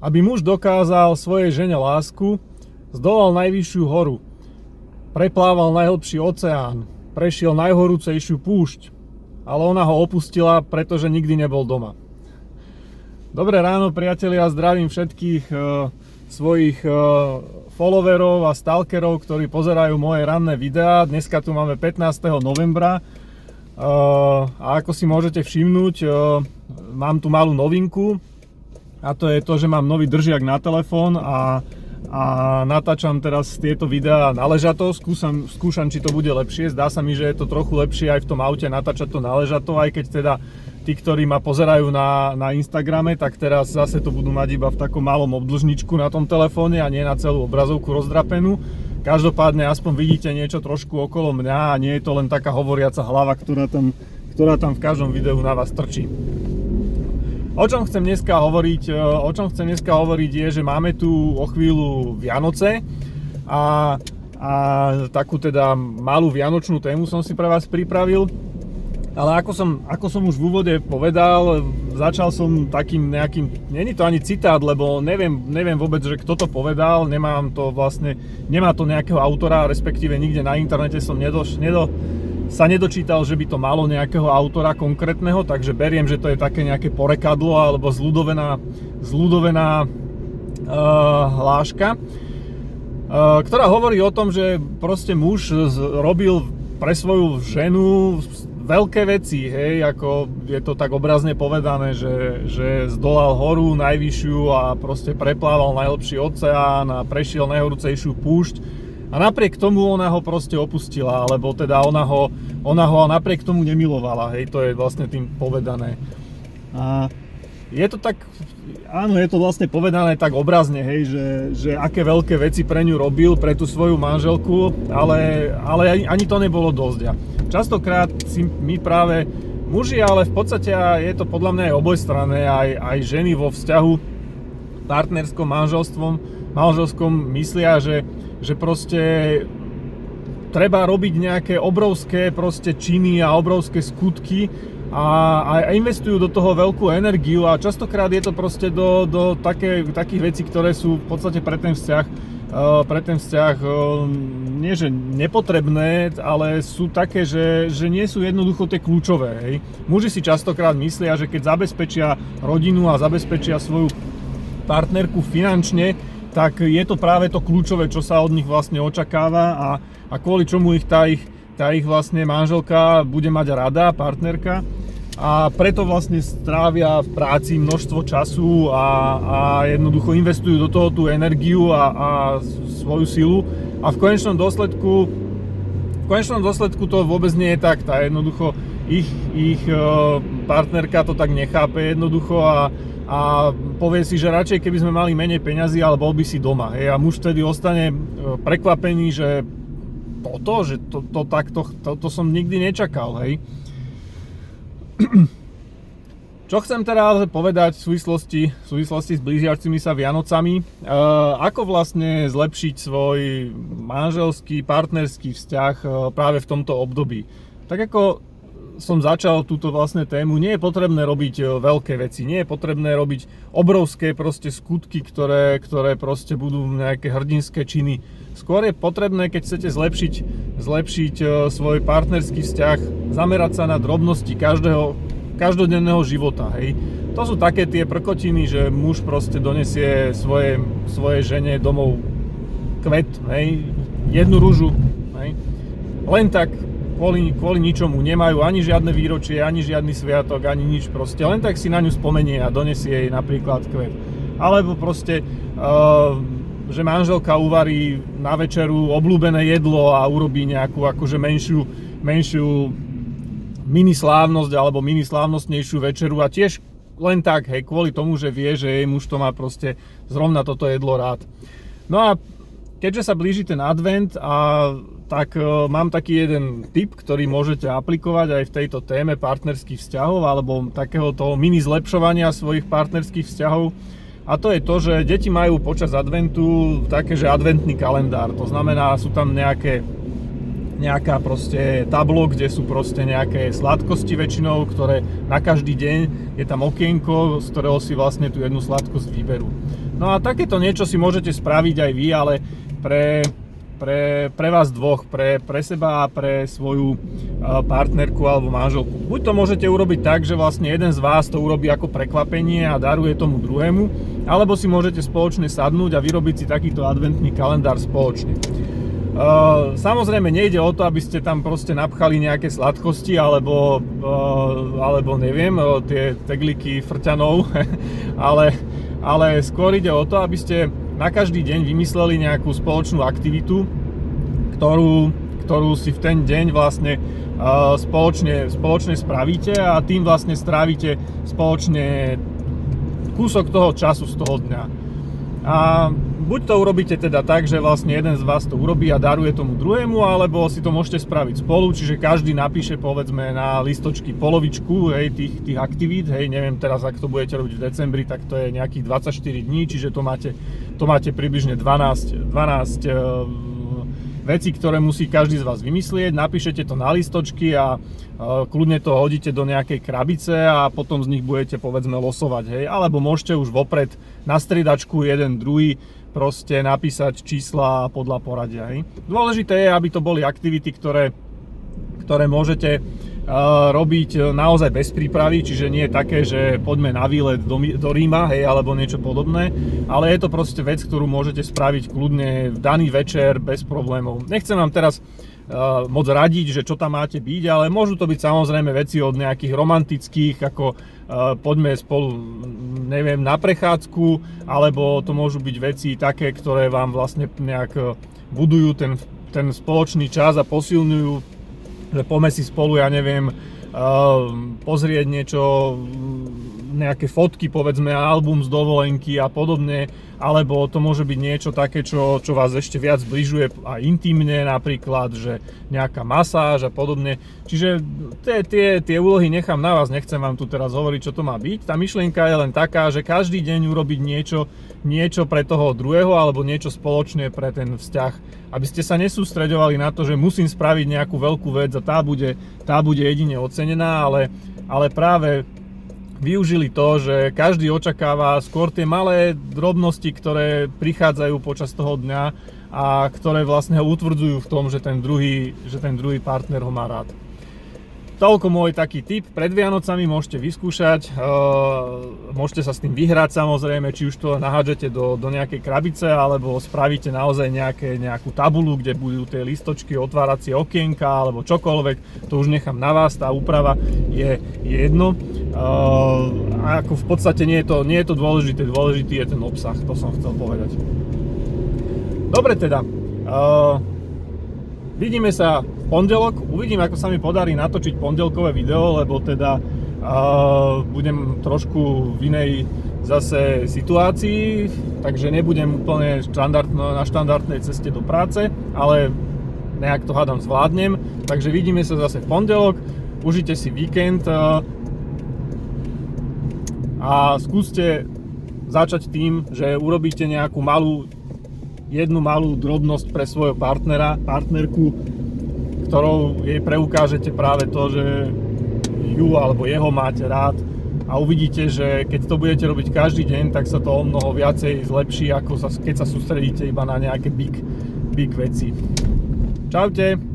aby muž dokázal svojej žene lásku, zdolal najvyššiu horu, preplával najhlbší oceán, prešiel najhorúcejšiu púšť, ale ona ho opustila, pretože nikdy nebol doma. Dobré ráno priatelia, zdravím všetkých e, svojich e, followerov a stalkerov, ktorí pozerajú moje ranné videá. Dneska tu máme 15. novembra e, a ako si môžete všimnúť, e, mám tu malú novinku, a to je to, že mám nový držiak na telefón a, a natáčam teraz tieto videá na ležato, skúšam, skúšam, či to bude lepšie. Zdá sa mi, že je to trochu lepšie aj v tom aute natáčať to na ležato, aj keď teda tí, ktorí ma pozerajú na, na Instagrame, tak teraz zase to budú mať iba v takom malom obdlžničku na tom telefóne a nie na celú obrazovku rozdrapenú. Každopádne aspoň vidíte niečo trošku okolo mňa a nie je to len taká hovoriaca hlava, ktorá tam, ktorá tam v každom videu na vás trčí. O čom chcem dneska hovoriť? E, o čom chcem dneska hovoriť je, že máme tu o chvíľu Vianoce a, a takú teda malú vianočnú tému som si pre vás pripravil. Ale ako som, ako som už v úvode povedal, začal som takým nejakým, není to ani citát, lebo neviem, neviem vôbec, že kto to povedal, nemám to vlastne, nemá to nejakého autora, respektíve nikde na internete som nedoš, nedo, sa nedočítal, že by to malo nejakého autora konkrétneho, takže beriem, že to je také nejaké porekadlo alebo zľudovená, zľudovená uh, hláška, uh, ktorá hovorí o tom, že proste muž robil pre svoju ženu veľké veci, hej, ako je to tak obrazne povedané, že, že zdolal horu najvyššiu a proste preplával najlepší oceán a prešiel najhorúcejšiu púšť a napriek tomu ona ho proste opustila, alebo teda ona ho, ona ho napriek tomu nemilovala, hej, to je vlastne tým povedané. A je to tak, áno, je to vlastne povedané tak obrazne, hej, že, že aké veľké veci pre ňu robil, pre tú svoju manželku, ale, ale ani, ani to nebolo dosť. A častokrát si my práve muži, ale v podstate je to podľa mňa aj obojstranné, aj, aj ženy vo vzťahu partnerskom, manželstvom, manželskom myslia, že že proste treba robiť nejaké obrovské proste činy a obrovské skutky a, a investujú do toho veľkú energiu a častokrát je to proste do, do také, takých vecí, ktoré sú v podstate pre ten vzťah uh, pre ten vzťah uh, nie že nepotrebné, ale sú také, že, že nie sú jednoducho tie kľúčové. Hej. Muži si častokrát myslia, že keď zabezpečia rodinu a zabezpečia svoju partnerku finančne, tak je to práve to kľúčové, čo sa od nich vlastne očakáva a, a kvôli čomu ich tá, ich tá ich vlastne manželka bude mať rada, partnerka. A preto vlastne strávia v práci množstvo času a, a jednoducho investujú do toho tú energiu a, a svoju silu. A v konečnom dôsledku v konečnom dôsledku to vôbec nie je tak, tá jednoducho ich, ich e, partnerka to tak nechápe jednoducho a, a povie si, že radšej keby sme mali menej peňazí, ale bol by si doma. Hej, a muž vtedy ostane e, prekvapený, že toto, že to, to takto, to, to som nikdy nečakal, hej. Čo chcem teda povedať v súvislosti, v súvislosti s blížiacimi sa Vianocami, e, ako vlastne zlepšiť svoj manželský, partnerský vzťah e, práve v tomto období. Tak ako som začal túto vlastne tému, nie je potrebné robiť e, veľké veci, nie je potrebné robiť obrovské proste skutky, ktoré, ktoré proste budú nejaké hrdinské činy. Skôr je potrebné, keď chcete zlepšiť, zlepšiť e, svoj partnerský vzťah, zamerať sa na drobnosti každého, každodenného života, hej. To sú také tie prkotiny, že muž proste donesie svoje, svoje žene domov kvet, hej, jednu rúžu, hej. Len tak kvôli, kvôli ničomu. Nemajú ani žiadne výročie, ani žiadny sviatok, ani nič proste. Len tak si na ňu spomenie a donesie jej napríklad kvet. Alebo proste, uh, že manželka uvarí na večeru obľúbené jedlo a urobí nejakú akože menšiu, menšiu mini slávnosť alebo mini slávnostnejšiu večeru a tiež len tak, hej, kvôli tomu, že vie, že jej muž to má proste zrovna toto jedlo rád. No a keďže sa blíži ten advent a tak uh, mám taký jeden tip, ktorý môžete aplikovať aj v tejto téme partnerských vzťahov alebo takého toho mini zlepšovania svojich partnerských vzťahov. A to je to, že deti majú počas adventu také, že adventný kalendár. To znamená, sú tam nejaké, nejaká proste tablo, kde sú proste nejaké sladkosti väčšinou, ktoré na každý deň je tam okienko, z ktorého si vlastne tú jednu sladkosť vyberú. No a takéto niečo si môžete spraviť aj vy, ale pre, pre, pre vás dvoch, pre, pre seba a pre svoju partnerku alebo manželku. Buď to môžete urobiť tak, že vlastne jeden z vás to urobí ako prekvapenie a daruje tomu druhému, alebo si môžete spoločne sadnúť a vyrobiť si takýto adventný kalendár spoločne. Uh, samozrejme nejde o to, aby ste tam proste napchali nejaké sladkosti alebo, uh, alebo neviem, tie tegliky frťanov, ale, ale skôr ide o to, aby ste na každý deň vymysleli nejakú spoločnú aktivitu, ktorú, ktorú si v ten deň vlastne spoločne, spoločne spravíte a tým vlastne strávite spoločne kúsok toho času z toho dňa. A buď to urobíte teda tak, že vlastne jeden z vás to urobí a daruje tomu druhému, alebo si to môžete spraviť spolu, čiže každý napíše povedzme na listočky polovičku hej, tých, tých aktivít, hej, neviem teraz, ak to budete robiť v decembri, tak to je nejakých 24 dní, čiže to máte, to máte približne 12, 12 e, veci, ktoré musí každý z vás vymyslieť, napíšete to na listočky a e, kľudne to hodíte do nejakej krabice a potom z nich budete povedzme losovať, hej, alebo môžete už vopred na striedačku jeden, druhý proste napísať čísla podľa poradia. Dôležité je, aby to boli aktivity, ktoré, ktoré môžete uh, robiť naozaj bez prípravy, čiže nie je také, že poďme na výlet do, do Ríma, hej, alebo niečo podobné, ale je to proste vec, ktorú môžete spraviť kľudne v daný večer bez problémov. Nechcem vám teraz moc radiť, že čo tam máte byť, ale môžu to byť samozrejme veci od nejakých romantických, ako uh, poďme spolu, neviem, na prechádzku, alebo to môžu byť veci také, ktoré vám vlastne nejak uh, budujú ten, ten spoločný čas a posilňujú, že poďme si spolu, ja neviem, pozrieť niečo, nejaké fotky, povedzme, album z dovolenky a podobne, alebo to môže byť niečo také, čo, čo vás ešte viac zbližuje a intimne napríklad, že nejaká masáž a podobne. Čiže tie, tie, tie úlohy nechám na vás, nechcem vám tu teraz hovoriť, čo to má byť. Tá myšlienka je len taká, že každý deň urobiť niečo, niečo pre toho druhého alebo niečo spoločné pre ten vzťah. Aby ste sa nesústreďovali na to, že musím spraviť nejakú veľkú vec a tá bude, tá bude jedine ocenená, ale, ale práve využili to, že každý očakáva skôr tie malé drobnosti, ktoré prichádzajú počas toho dňa a ktoré vlastne ho utvrdzujú v tom, že ten druhý, že ten druhý partner ho má rád. Toľko môj taký tip. Pred Vianocami môžete vyskúšať, uh, môžete sa s tým vyhrať samozrejme, či už to nahádžete do, do nejakej krabice, alebo spravíte naozaj nejaké, nejakú tabulu, kde budú tie listočky, otváracie okienka, alebo čokoľvek. To už nechám na vás, tá úprava je, je jedno. Uh, ako v podstate nie je, to, nie je to dôležité, dôležitý je ten obsah, to som chcel povedať. Dobre teda, uh, vidíme sa pondelok. Uvidím, ako sa mi podarí natočiť pondelkové video, lebo teda uh, budem trošku v inej zase situácii, takže nebudem úplne štandardno, na štandardnej ceste do práce, ale nejak to hádam zvládnem. Takže vidíme sa zase v pondelok, užite si víkend uh, a skúste začať tým, že urobíte nejakú malú jednu malú drobnosť pre svojho partnera, partnerku, ktorou jej preukážete práve to, že ju alebo jeho máte rád a uvidíte, že keď to budete robiť každý deň, tak sa to o mnoho viacej zlepší, ako sa, keď sa sústredíte iba na nejaké big, big veci. Čaute!